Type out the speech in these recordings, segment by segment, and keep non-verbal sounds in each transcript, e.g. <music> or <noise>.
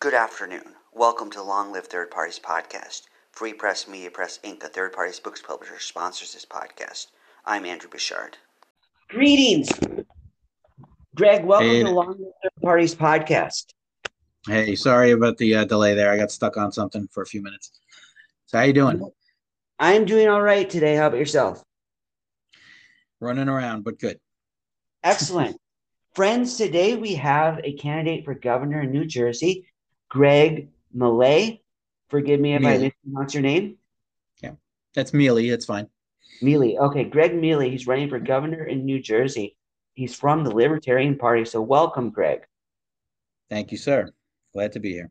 Good afternoon. Welcome to Long Live Third Parties Podcast. Free Press Media Press Inc., a third parties books publisher, sponsors this podcast. I'm Andrew Bouchard. Greetings, Greg. Welcome Hey. to Long Live Third Parties Podcast. Hey, sorry about the uh, delay there. I got stuck on something for a few minutes. So how you doing? I'm doing all right today. How about yourself? Running around, but good. Excellent. <laughs> Friends, today we have a candidate for governor in New Jersey, Greg Mele. Forgive me if I Mele. mispronounce your name. Yeah, that's Mele. That's fine. Mele. Okay, Greg Mele. He's running for governor in New Jersey. He's from the Libertarian Party. So welcome, Greg. Thank you, sir. Glad to be here.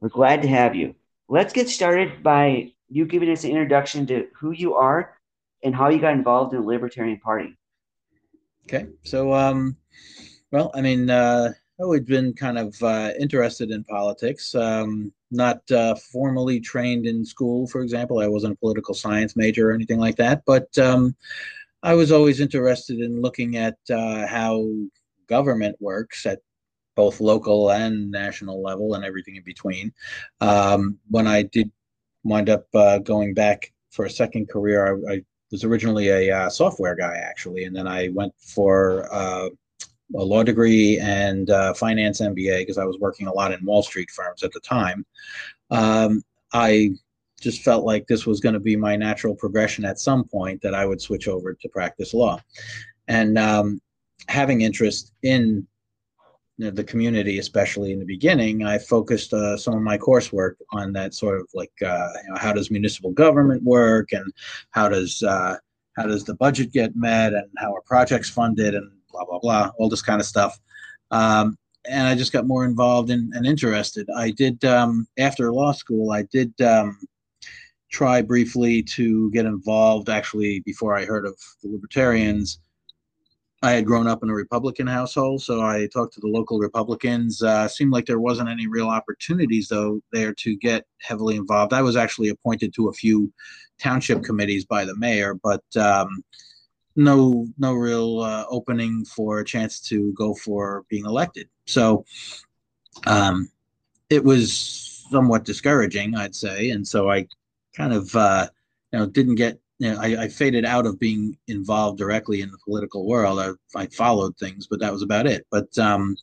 We're glad to have you. Let's get started by you giving us an introduction to who you are and how you got involved in the Libertarian Party. Okay. So, um, well, I mean, uh, always been kind of uh, interested in politics. Um, not uh, formally trained in school, for example. I wasn't a political science major or anything like that, but um, I was always interested in looking at uh, how government works at both local and national level and everything in between. Um, when I did wind up uh, going back for a second career, I, I was originally a uh, software guy actually, and then I went for uh, a law degree and uh, finance MBA because I was working a lot in Wall Street firms at the time. Um, I just felt like this was going to be my natural progression at some point that I would switch over to practice law, and um, having interest in the community, especially in the beginning, I focused uh, some of my coursework on that sort of like uh, you know, how does municipal government work and how does uh, how does the budget get met and how are projects funded and blah blah blah, all this kind of stuff. Um, and I just got more involved in, and interested. I did um, after law school. I did um, try briefly to get involved. Actually, before I heard of the Libertarians, I had grown up in a Republican household, so I talked to the local Republicans. Uh, seemed like there wasn't any real opportunities, though, there to get heavily involved. I was actually appointed to a few township committees by the mayor, but um, no, no real uh, opening for a chance to go for being elected. So um, it was somewhat discouraging, I'd say, and so I kind of, uh, you know, didn't get you know, I, I faded out of being involved directly in the political world. I, I followed things, but that was about it. But um,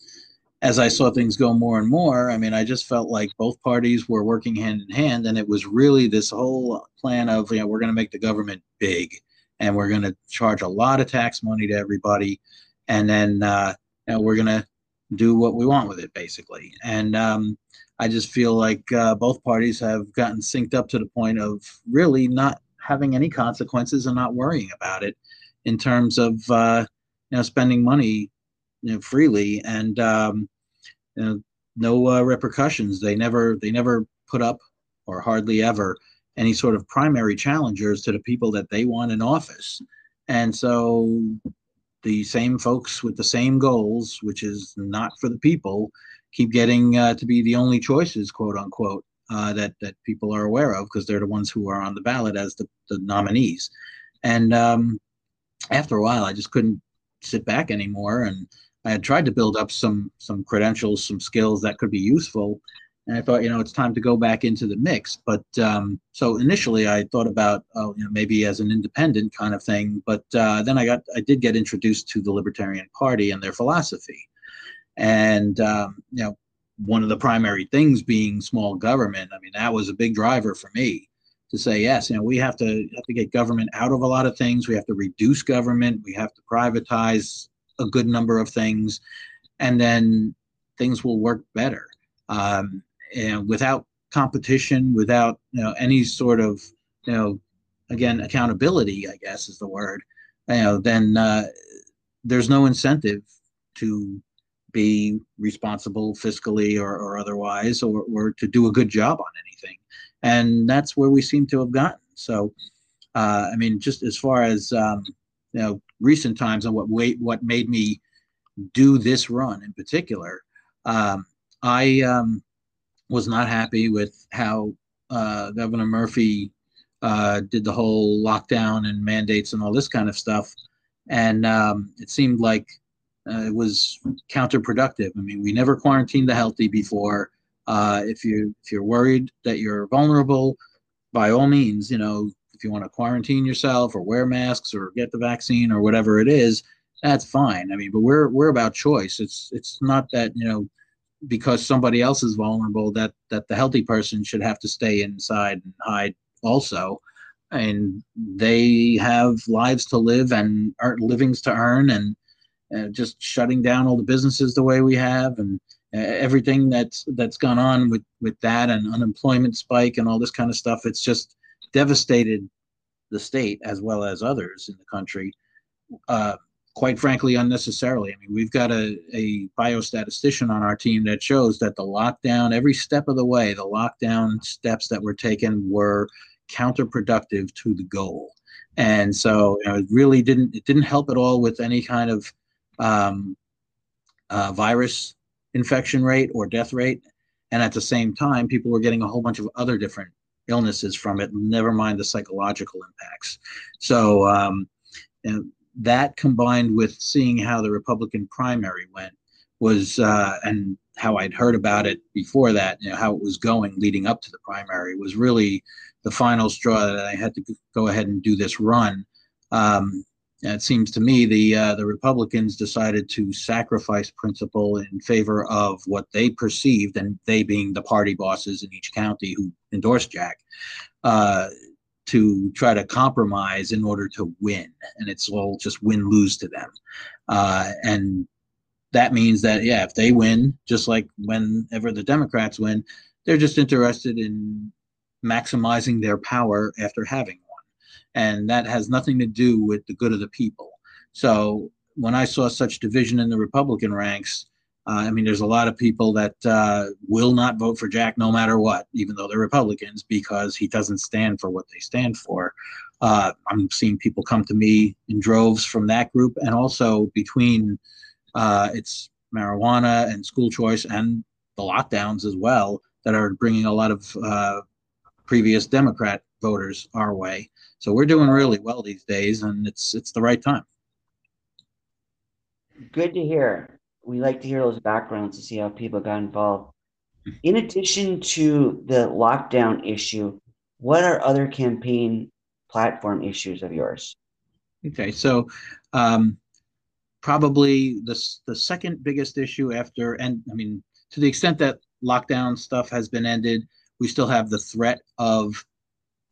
as I saw things go more and more, I mean, I just felt like both parties were working hand in hand, and it was really this whole plan of, you know, we're going to make the government big, and we're going to charge a lot of tax money to everybody, and then uh, we're going to do what we want with it, basically. And um, I just feel like uh, both parties have gotten synced up to the point of really not having any consequences and not worrying about it in terms of uh, you know spending money you know, freely and um, you know, no uh, repercussions. They never they never put up or hardly ever any sort of primary challengers to the people that they want in office, and so the same folks with the same goals, which is not for the people, keep getting uh, to be the only choices, quote unquote uh, that that people are aware of because they're the ones who are on the ballot as the, the nominees. And um, after a while, I just couldn't sit back anymore, and I had tried to build up some some credentials, some skills that could be useful. And I thought, you know, it's time to go back into the mix. But um, so initially, I thought about, oh, you know, maybe as an independent kind of thing. But uh, then I got, I did get introduced to the Libertarian Party and their philosophy, and um, you know, one of the primary things being small government. I mean, that was a big driver for me to say yes. You know, we have to have to get government out of a lot of things. We have to reduce government. We have to privatize a good number of things, and then things will work better. Um, and without competition, without you know any sort of you know, again accountability, I guess is the word. You know, then uh, there's no incentive to be responsible fiscally or, or otherwise, or, or to do a good job on anything. And that's where we seem to have gotten. So, uh, I mean, just as far as um, you know, recent times and what wait, what made me do this run in particular, um, I um, was not happy with how uh, Governor Murphy uh, did the whole lockdown and mandates and all this kind of stuff, and um, it seemed like uh, it was counterproductive. I mean, we never quarantined the healthy before. Uh, if you if you're worried that you're vulnerable, by all means, you know, if you want to quarantine yourself or wear masks or get the vaccine or whatever it is, that's fine. I mean, but we're we're about choice. It's it's not that you know because somebody else is vulnerable that that the healthy person should have to stay inside and hide also. And they have lives to live and are livings to earn and uh, just shutting down all the businesses the way we have and uh, everything that's that's gone on with with that and unemployment spike and all this kind of stuff it's just devastated the state as well as others in the country. Uh, quite frankly unnecessarily i mean we've got a, a biostatistician on our team that shows that the lockdown every step of the way the lockdown steps that were taken were counterproductive to the goal. And so you know, it really didn't it didn't help at all with any kind of um, uh, virus infection rate or death rate. And at the same time, people were getting a whole bunch of other different illnesses from it, never mind the psychological impacts. So um, that combined with seeing how the Republican primary went was, uh, and how I'd heard about it before that, you know, how it was going leading up to the primary was really the final straw that I had to go ahead and do this run. Um, it seems to me the uh, the Republicans decided to sacrifice principle in favor of what they perceived, and they being the party bosses in each county who endorsed Jack, uh, to try to compromise in order to win, and it's all just win lose to them, uh, and that means that yeah, if they win, just like whenever the Democrats win, they're just interested in maximizing their power after having one. And that has nothing to do with the good of the people. So when I saw such division in the Republican ranks, uh, I mean, there's a lot of people that uh, will not vote for Jack no matter what, even though they're Republicans, because he doesn't stand for what they stand for. Uh, I'm seeing people come to me in droves from that group, and also between uh, it's marijuana and school choice and the lockdowns as well that are bringing a lot of uh, previous Democrat voters our way. So we're doing really well these days, and it's it's the right time. Good to hear. We like to hear those backgrounds to see how people got involved. In addition to the lockdown issue, what are other campaign platform issues of yours? Okay, so um, probably the the second biggest issue after, and I mean, to the extent that lockdown stuff has been ended, we still have the threat of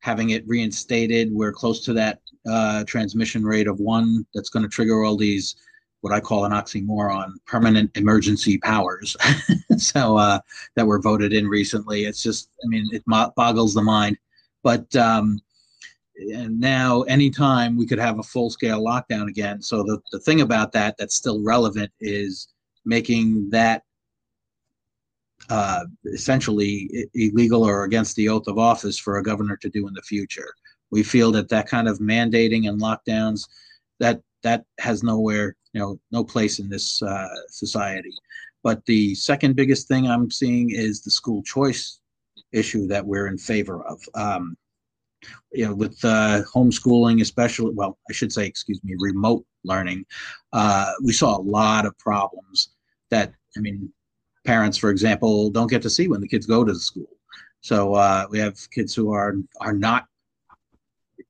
having it reinstated. We're close to that uh, transmission rate of one that's going to trigger all these, what I call an oxymoron, permanent emergency powers. <laughs> so uh, that were voted in recently. It's just, I mean, it boggles the mind. But um, and now, anytime we could have a full scale lockdown again. So the, the thing about that that's still relevant is making that uh, essentially illegal or against the oath of office for a governor to do in the future. We feel that that kind of mandating and lockdowns that that has nowhere, you know, no place in this uh, society. But the second biggest thing I'm seeing is the school choice issue that we're in favor of. Um, you know, with uh, homeschooling, especially, well, I should say, excuse me, remote learning, uh, we saw a lot of problems that, I mean, parents, for example, don't get to see when the kids go to the school. So uh, we have kids who are are not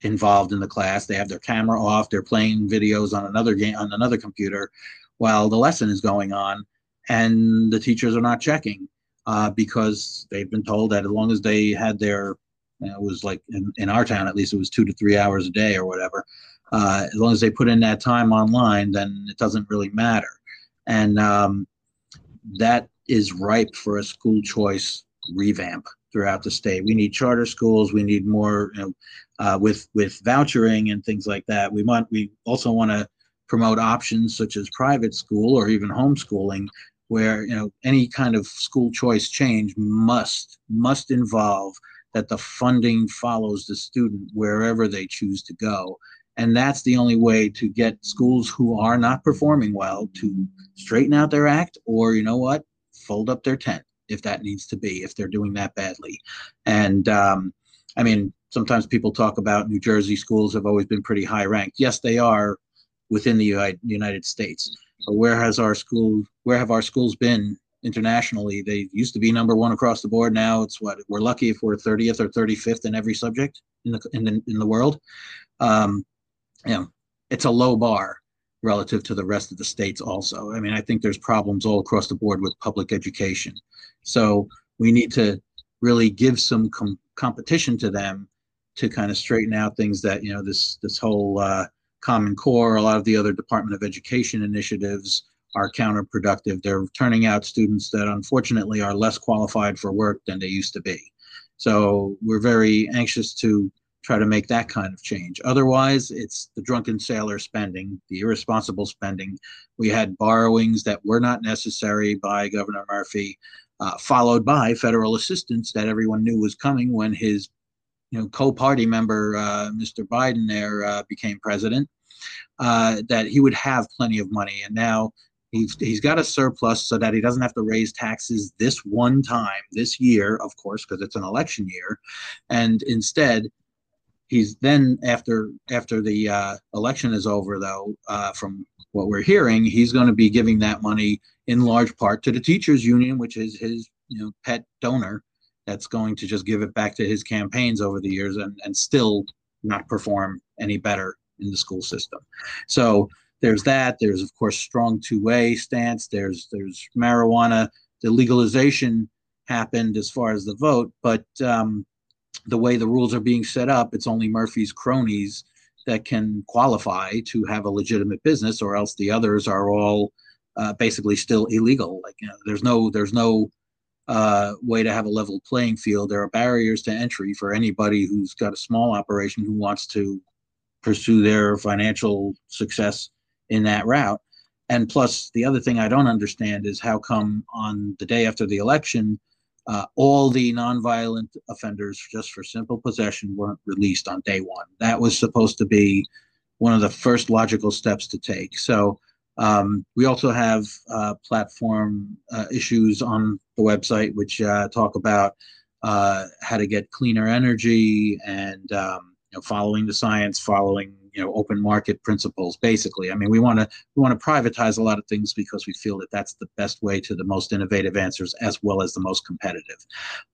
involved in the class. They have their camera off. They're playing videos on another game on another computer while the lesson is going on, and the teachers are not checking uh, because they've been told that as long as they had their it was like in, in our town at least it was two to three hours a day or whatever. Uh, as long as they put in that time online, then it doesn't really matter. And um, that is ripe for a school choice revamp throughout the state. We need charter schools. We need more, you know, uh, with with vouchering and things like that. We want. We also want to promote options such as private school or even homeschooling, where you know any kind of school choice change must must involve that the funding follows the student wherever they choose to go. And that's the only way to get schools who are not performing well to straighten out their act, or you know what, fold up their tent if that needs to be, if they're doing that badly. And um, I mean, sometimes people talk about New Jersey schools have always been pretty high ranked. Yes, they are within the United States. But where has our school, where have our schools been internationally. They used to be number one across the board. Now it's what we're lucky if we're 30th or 35th in every subject in the in the in the world. Um, you know, it's a low bar relative to the rest of the states. Also, I mean, I think there's problems all across the board with public education. So we need to really give some com- competition to them to kind of straighten out things that you know this this whole uh, Common Core, a lot of the other Department of Education initiatives are counterproductive. They're turning out students that unfortunately are less qualified for work than they used to be. So we're very anxious to try to make that kind of change. Otherwise, it's the drunken sailor spending, the irresponsible spending. We had borrowings that were not necessary by Governor Murphy, uh, followed by federal assistance that everyone knew was coming when his you know, co-party member, uh, Mr. Biden there uh, became president, uh, that he would have plenty of money. And now he's, he's got a surplus so that he doesn't have to raise taxes this one time, this year, of course, because it's an election year. And instead, he's then after after the uh, election is over, though, uh, from what we're hearing, he's going to be giving that money in large part to the teachers union, which is his you know pet donor that's going to just give it back to his campaigns over the years and, and still not perform any better in the school system. So there's that. There's of course strong two-way stance. There's there's marijuana. The legalization happened as far as the vote, but um, the way the rules are being set up, it's only Murphy's cronies that can qualify to have a legitimate business, or else the others are all uh, basically still illegal. Like you know, there's no there's no uh, way to have a level playing field. There are barriers to entry for anybody who's got a small operation who wants to pursue their financial success in that route. And plus, the other thing I don't understand is how come on the day after the election, uh, all the nonviolent offenders just for simple possession weren't released on day one. That was supposed to be one of the first logical steps to take. So um, we also have uh, platform uh, issues on the website, which uh, talk about uh, how to get cleaner energy and um, you know, following the science, following you know open market principles. Basically, I mean, we want to we want to privatize a lot of things because we feel that that's the best way to the most innovative answers as well as the most competitive.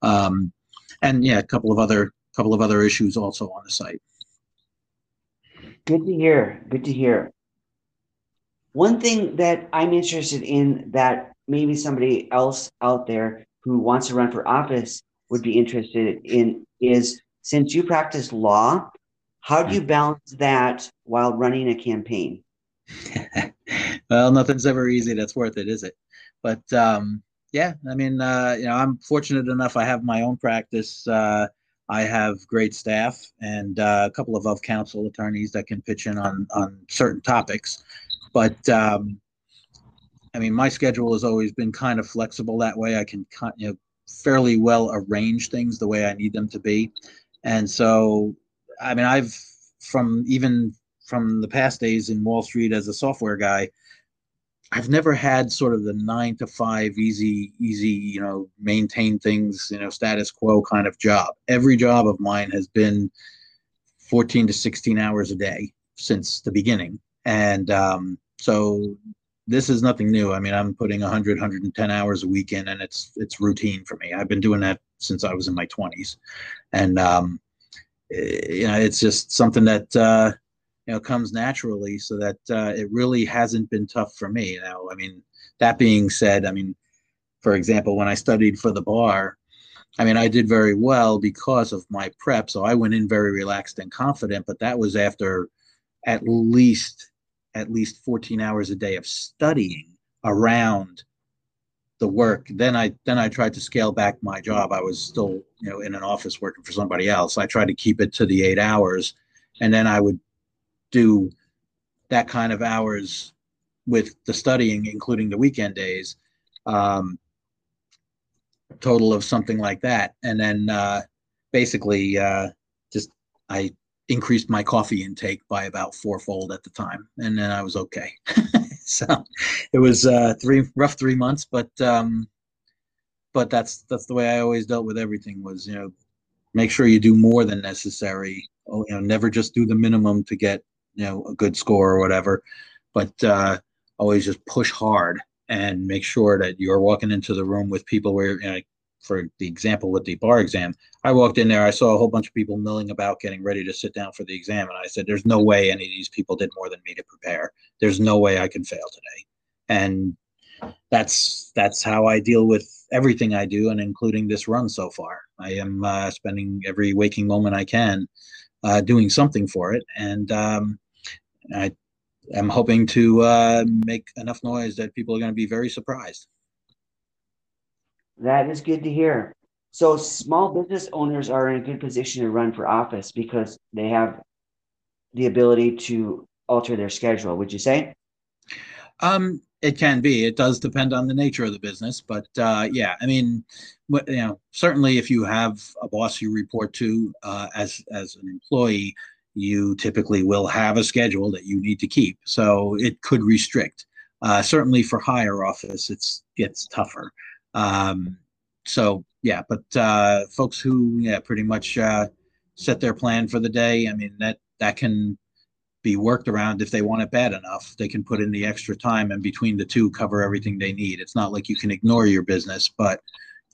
Um, and yeah, a couple of other couple of other issues also on the site. Good to hear. Good to hear. One thing that I'm interested in that maybe somebody else out there who wants to run for office would be interested in is since you practice law, how do you balance that while running a campaign? <laughs> well, nothing's ever easy that's worth it, is it? But um, yeah, I mean, uh, you know, I'm fortunate enough. I have my own practice. Uh, I have great staff and uh, a couple of of counsel attorneys that can pitch in on on certain topics. But um, I mean, my schedule has always been kind of flexible that way. I can you know fairly well arrange things the way I need them to be, and so I mean, I've from even from the past days in Wall Street as a software guy, I've never had sort of the nine to five easy, easy, you know, maintain things, you know, status quo kind of job. Every job of mine has been 14 to 16 hours a day since the beginning and um, so this is nothing new. I mean, I'm putting 100, 110 hours a week in, and it's it's routine for me. I've been doing that since I was in my 20s, and um, you know, it's just something that uh, you know comes naturally. So that uh, it really hasn't been tough for me. Now, I mean, that being said, I mean, for example, when I studied for the bar, I mean, I did very well because of my prep. So I went in very relaxed and confident. But that was after at least at least 14 hours a day of studying around the work then i then i tried to scale back my job. I was still you know in an office working for somebody else. I tried to keep it to the eight hours and then i would do that kind of hours with the studying including the weekend days um, total of something like that. And then uh, basically uh, just i increased my coffee intake by about fourfold at the time, and then I was okay. <laughs> <laughs> so it was uh, three rough three months, but um, but that's that's the way I always dealt with everything. Was you know make sure you do more than necessary. Oh, you know, never just do the minimum to get you know a good score or whatever, but uh, always just push hard and make sure that you're walking into the room with people where, you know, for the example with the bar exam, I walked in there, I saw a whole bunch of people milling about getting ready to sit down for the exam. And I said, There's no way any of these people did more than me to prepare. There's no way I can fail today. And that's that's how I deal with everything I do, and including this run so far. I am uh, spending every waking moment I can uh, doing something for it, and um, I am hoping to uh, make enough noise that people are going to be very surprised. That is good to hear. So, small business owners are in a good position to run for office because they have the ability to alter their schedule. Would you say? Um, it can be. It does depend on the nature of the business, but uh, yeah, I mean, you know, certainly if you have a boss you report to uh, as as an employee, you typically will have a schedule that you need to keep. So it could restrict. Uh, certainly for higher office, it's gets tougher. Um, so yeah, but uh, folks who yeah pretty much uh, set their plan for the day. I mean that that can be worked around if they want it bad enough. They can put in the extra time and between the two cover everything they need. It's not like you can ignore your business, but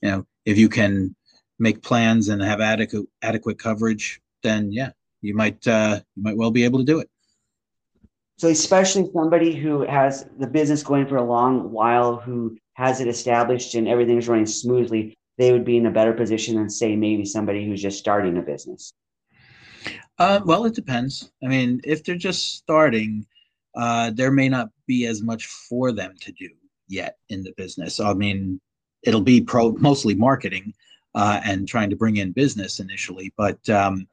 you know, if you can make plans and have adequate adequate coverage, then yeah, you might uh, you might well be able to do it. So especially somebody who has the business going for a long while, who has it established and everything's running smoothly, they would be in a better position than say maybe somebody who's just starting a business. Uh, well, it depends. I mean, if they're just starting, uh, there may not be as much for them to do yet in the business. I mean, it'll be pro mostly marketing uh, and trying to bring in business initially, but um,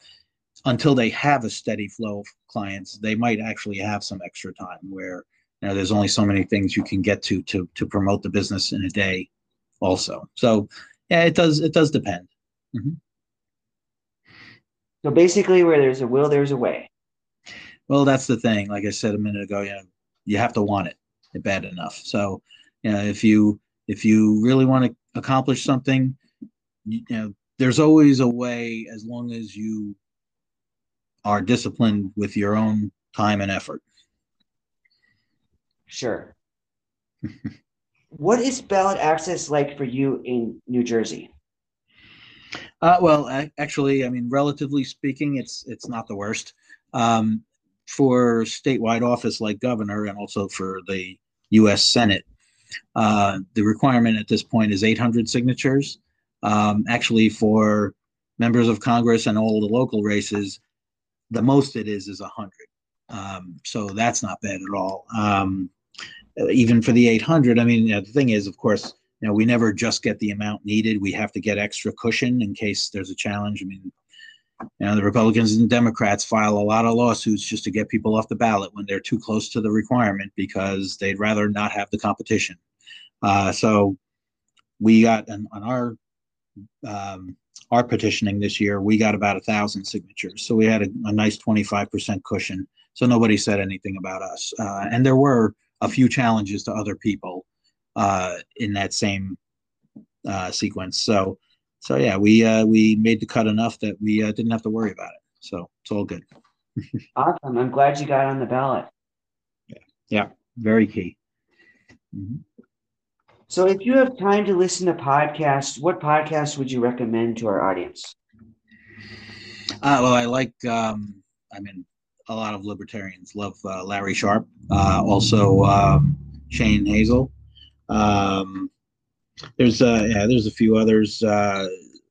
until they have a steady flow of clients, they might actually have some extra time where you know, there's only so many things you can get to to to promote the business in a day, also. So yeah, it does it does depend. Mm-hmm. So basically, where there's a will, there's a way. Well, that's the thing. Like I said a minute ago, you know, you have to want it bad enough. So, you know, if you if you really want to accomplish something, you, you know, there's always a way as long as you are disciplined with your own time and effort. Sure. what is ballot access like for you in New Jersey? Uh, well, actually, I mean, relatively speaking, it's it's not the worst. Um, for statewide office like governor, and also for the U.S. Senate, uh, the requirement at this point is 800 signatures. Um, actually, for members of Congress and all the local races, the most it is is 100. Um, so that's not bad at all. Um, even for the 800, I mean, you know, the thing is, of course, you know, we never just get the amount needed. We have to get extra cushion in case there's a challenge. I mean, you know, the Republicans and Democrats file a lot of lawsuits just to get people off the ballot when they're too close to the requirement because they'd rather not have the competition. Uh, so we got on, on our um, our petitioning this year, we got about a thousand signatures. So we had a, a nice 25% cushion. So nobody said anything about us. Uh, and there were a few challenges to other people uh, in that same uh, sequence. So, so yeah, we uh, we made the cut enough that we uh, didn't have to worry about it. So it's all good. <laughs> awesome. I'm glad you got on the ballot. Yeah, yeah, very key. Mm-hmm. So, if you have time to listen to podcasts, what podcast would you recommend to our audience? Uh, well, I like. Um, I mean, a lot of libertarians love uh, Larry Sharpe, Uh, also, um, Shane Hazel. Um, there's uh, yeah, there's a few others, uh,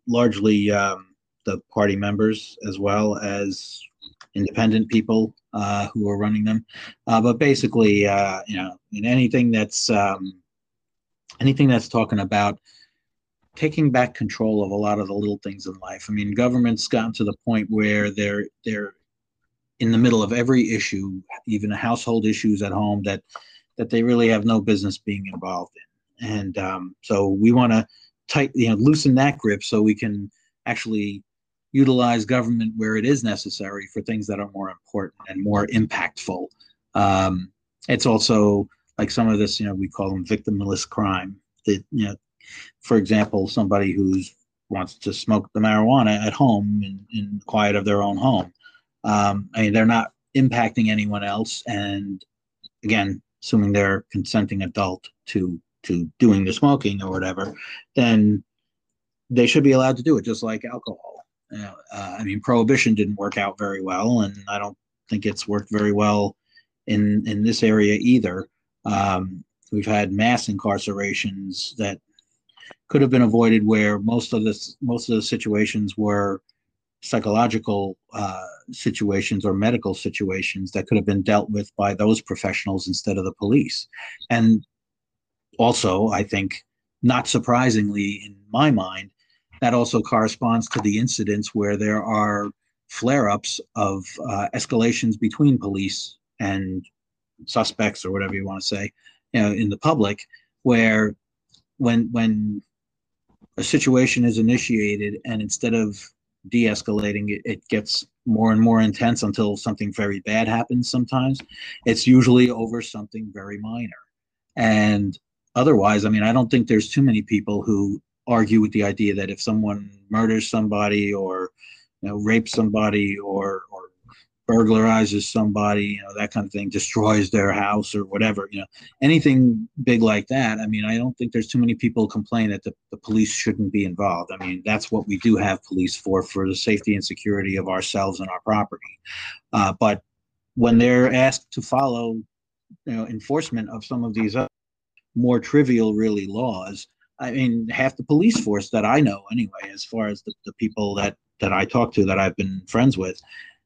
largely um, the party members as well as independent people uh, who are running them. But basically, you know, in anything that's um, anything that's talking about taking back control of a lot of the little things in life. I mean, government's gotten to the point where they're they're in the middle of every issue, even household issues at home that that they really have no business being involved in. And um, so we want to tight, you know, loosen that grip so we can actually utilize government where it is necessary for things that are more important and more impactful. Um, it's also like some of this, you know, we call them victimless crime. That you know, for example, somebody who's wants to smoke the marijuana at home in, in the quiet of their own home. Um, I mean, they're not impacting anyone else, and again, assuming they're consenting adult to to doing the smoking or whatever, then they should be allowed to do it, just like alcohol. Uh, I mean, prohibition didn't work out very well, and I don't think it's worked very well in in this area either. Um, we've had mass incarcerations that could have been avoided, where most of this most of the situations were psychological uh, situations or medical situations that could have been dealt with by those professionals instead of the police. And also, I think, not surprisingly, in my mind, that also corresponds to the incidents where there are flare ups of uh, escalations between police and suspects or whatever you want to say you know, in the public, where when when a situation is initiated and instead of de-escalating it, it gets more and more intense until something very bad happens sometimes. It's usually over something very minor. And otherwise i mean i don't think there's too many people who argue with the idea that if someone murders somebody or you know rapes somebody or or burglarizes somebody, you know, that kind of thing, destroys their house or whatever, you know, anything big like that. I mean, I don't think there's too many people complain that the, the police shouldn't be involved. I mean, that's what we do have police for, for the safety and security of ourselves and our property. Uh, but when they're asked to follow, you know, enforcement of some of these more trivial, really laws, I mean, half the police force that I know, anyway, as far as the, the people that that I talk to that I've been friends with,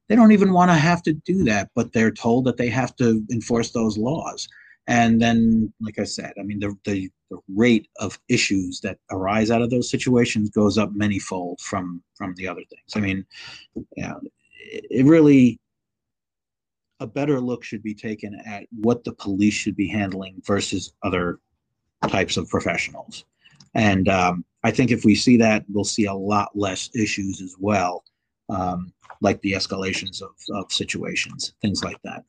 they don't even want to have to do that, but they're told that they have to enforce those laws. And then, like I said, I mean, the, the, the rate of issues that arise out of those situations goes up manyfold from from the other things. I mean, yeah, it, it really a better look should be taken at what the police should be handling versus other types of professionals. And um, I think if we see that, we'll see a lot less issues as well. Um, like the escalations of, of situations, things like that.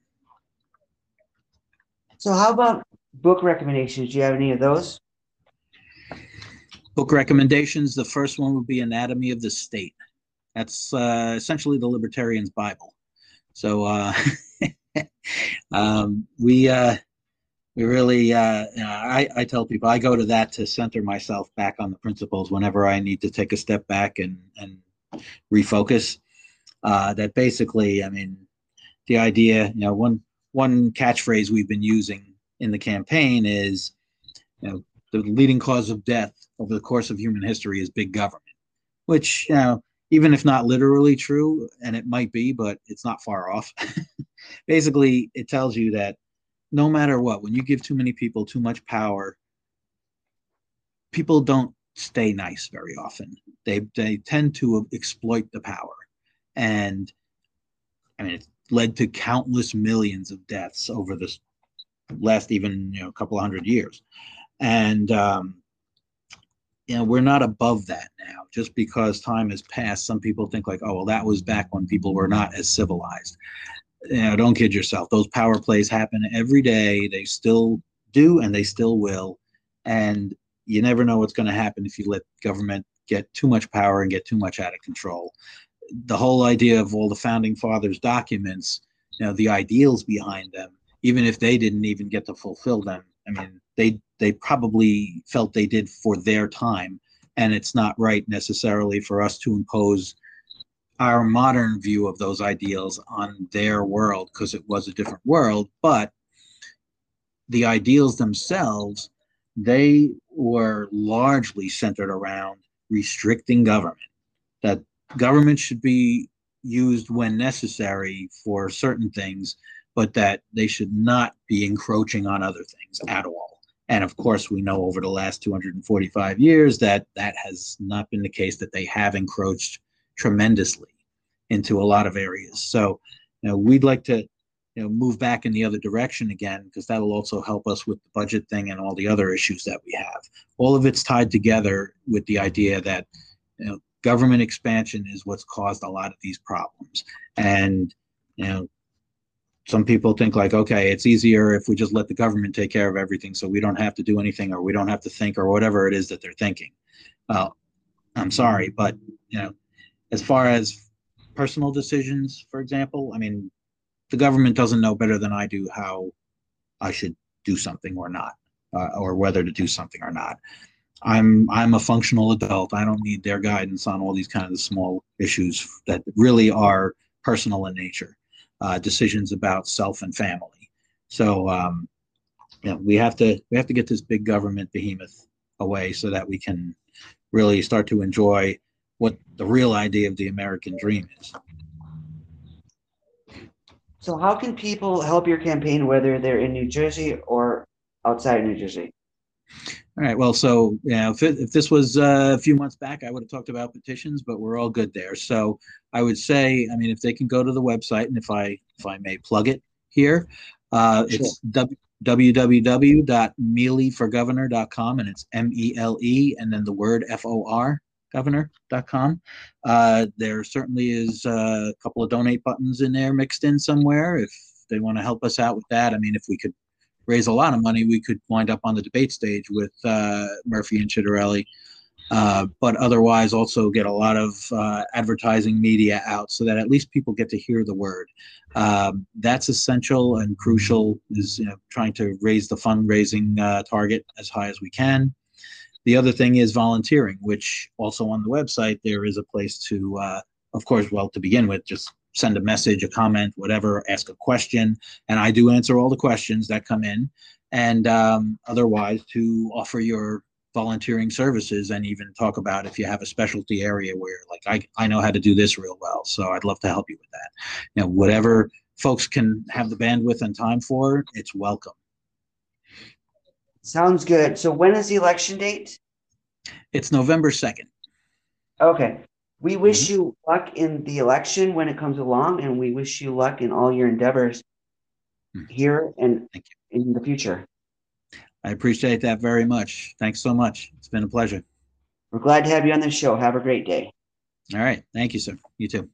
So, how about book recommendations? Do you have any of those? Book recommendations. The first one would be Anatomy of the State. That's uh, essentially the Libertarian's Bible. So uh, <laughs> um, we uh, we really uh, I, I tell people I go to that to center myself back on the principles whenever I need to take a step back and and refocus uh, that basically, I mean, the idea, you know, one one catchphrase we've been using in the campaign is, you know, the leading cause of death over the course of human history is big government, which, you know, even if not literally true, and it might be, but it's not far off. <laughs> basically, it tells you that no matter what, when you give too many people too much power, people don't stay nice very often. They they tend to exploit the power and I mean, it led to countless millions of deaths over this last even you know a couple hundred years, and um, you know we're not above that now. Just because time has passed, some people think like, oh well, that was back when people were not as civilized. You know, don't kid yourself. Those power plays happen every day. They still do, and they still will. And you never know what's going to happen if you let government get too much power and get too much out of control the whole idea of all the founding fathers documents you know the ideals behind them even if they didn't even get to fulfill them i mean they they probably felt they did for their time. And it's not right necessarily for us to impose our modern view of those ideals on their world because it was a different world. But the ideals themselves they were largely centered around restricting government that government should be used when necessary for certain things, but that they should not be encroaching on other things at all. And of course, we know over the last 245 years that that has not been the case, that they have encroached tremendously into a lot of areas. So, you know, we'd like to you know move back in the other direction again because that'll also help us with the budget thing and all the other issues that we have all of it's tied together with the idea that you know government expansion is what's caused a lot of these problems. And, you know, some people think like, okay, it's easier if we just let the government take care of everything so we don't have to do anything or we don't have to think or whatever it is that they're thinking. Well, I'm sorry, but, you know, as far as personal decisions, for example, I mean, the government doesn't know better than I do how I should do something or not. uh, or whether to do something or not. I'm I'm a functional adult. I don't need their guidance on all these kind of small issues that really are personal in nature, uh, decisions about self and family. So um, yeah, we have to we have to get this big government behemoth away so that we can really start to enjoy what the real idea of the American dream is. So, how can people help your campaign, whether they're in New Jersey or outside New Jersey? All right. Well, so yeah, if, it, if this was uh, a few months back, I would have talked about petitions, but we're all good there. So I would say, I mean, if they can go to the website, and if I if I may plug it here, uh, sure. it's w- www.meleforgovernor.com, and it's M E L E, and then the word F O R governor.com. Uh, there certainly is a couple of donate buttons in there mixed in somewhere if they want to help us out with that. I mean, if we could raise a lot of money, we could wind up on the debate stage with uh, Murphy and Ciattarelli. Uh, but otherwise, also get a lot of uh, advertising media out so that at least people get to hear the word. Um, that's essential and crucial. Is you know, trying to raise the fundraising uh, target as high as we can. The other thing is volunteering, which also on the website there is a place to, uh, of course, well, to begin with, just send a message, a comment, whatever, ask a question, and I do answer all the questions that come in. And um, otherwise, to offer your volunteering services and even talk about if you have a specialty area where, like, I, I know how to do this real well, so I'd love to help you with that. You know, whatever folks can have the bandwidth and time for, it's welcome. Sounds good. So when is the election date? It's November 2nd. Okay. We wish mm-hmm. you luck in the election when it comes along, and we wish you luck in all your endeavors mm-hmm. here and in the future. I appreciate that very much. Thanks so much. It's been a pleasure. We're glad to have you on the show. Have a great day. All right. Thank you, sir. You too.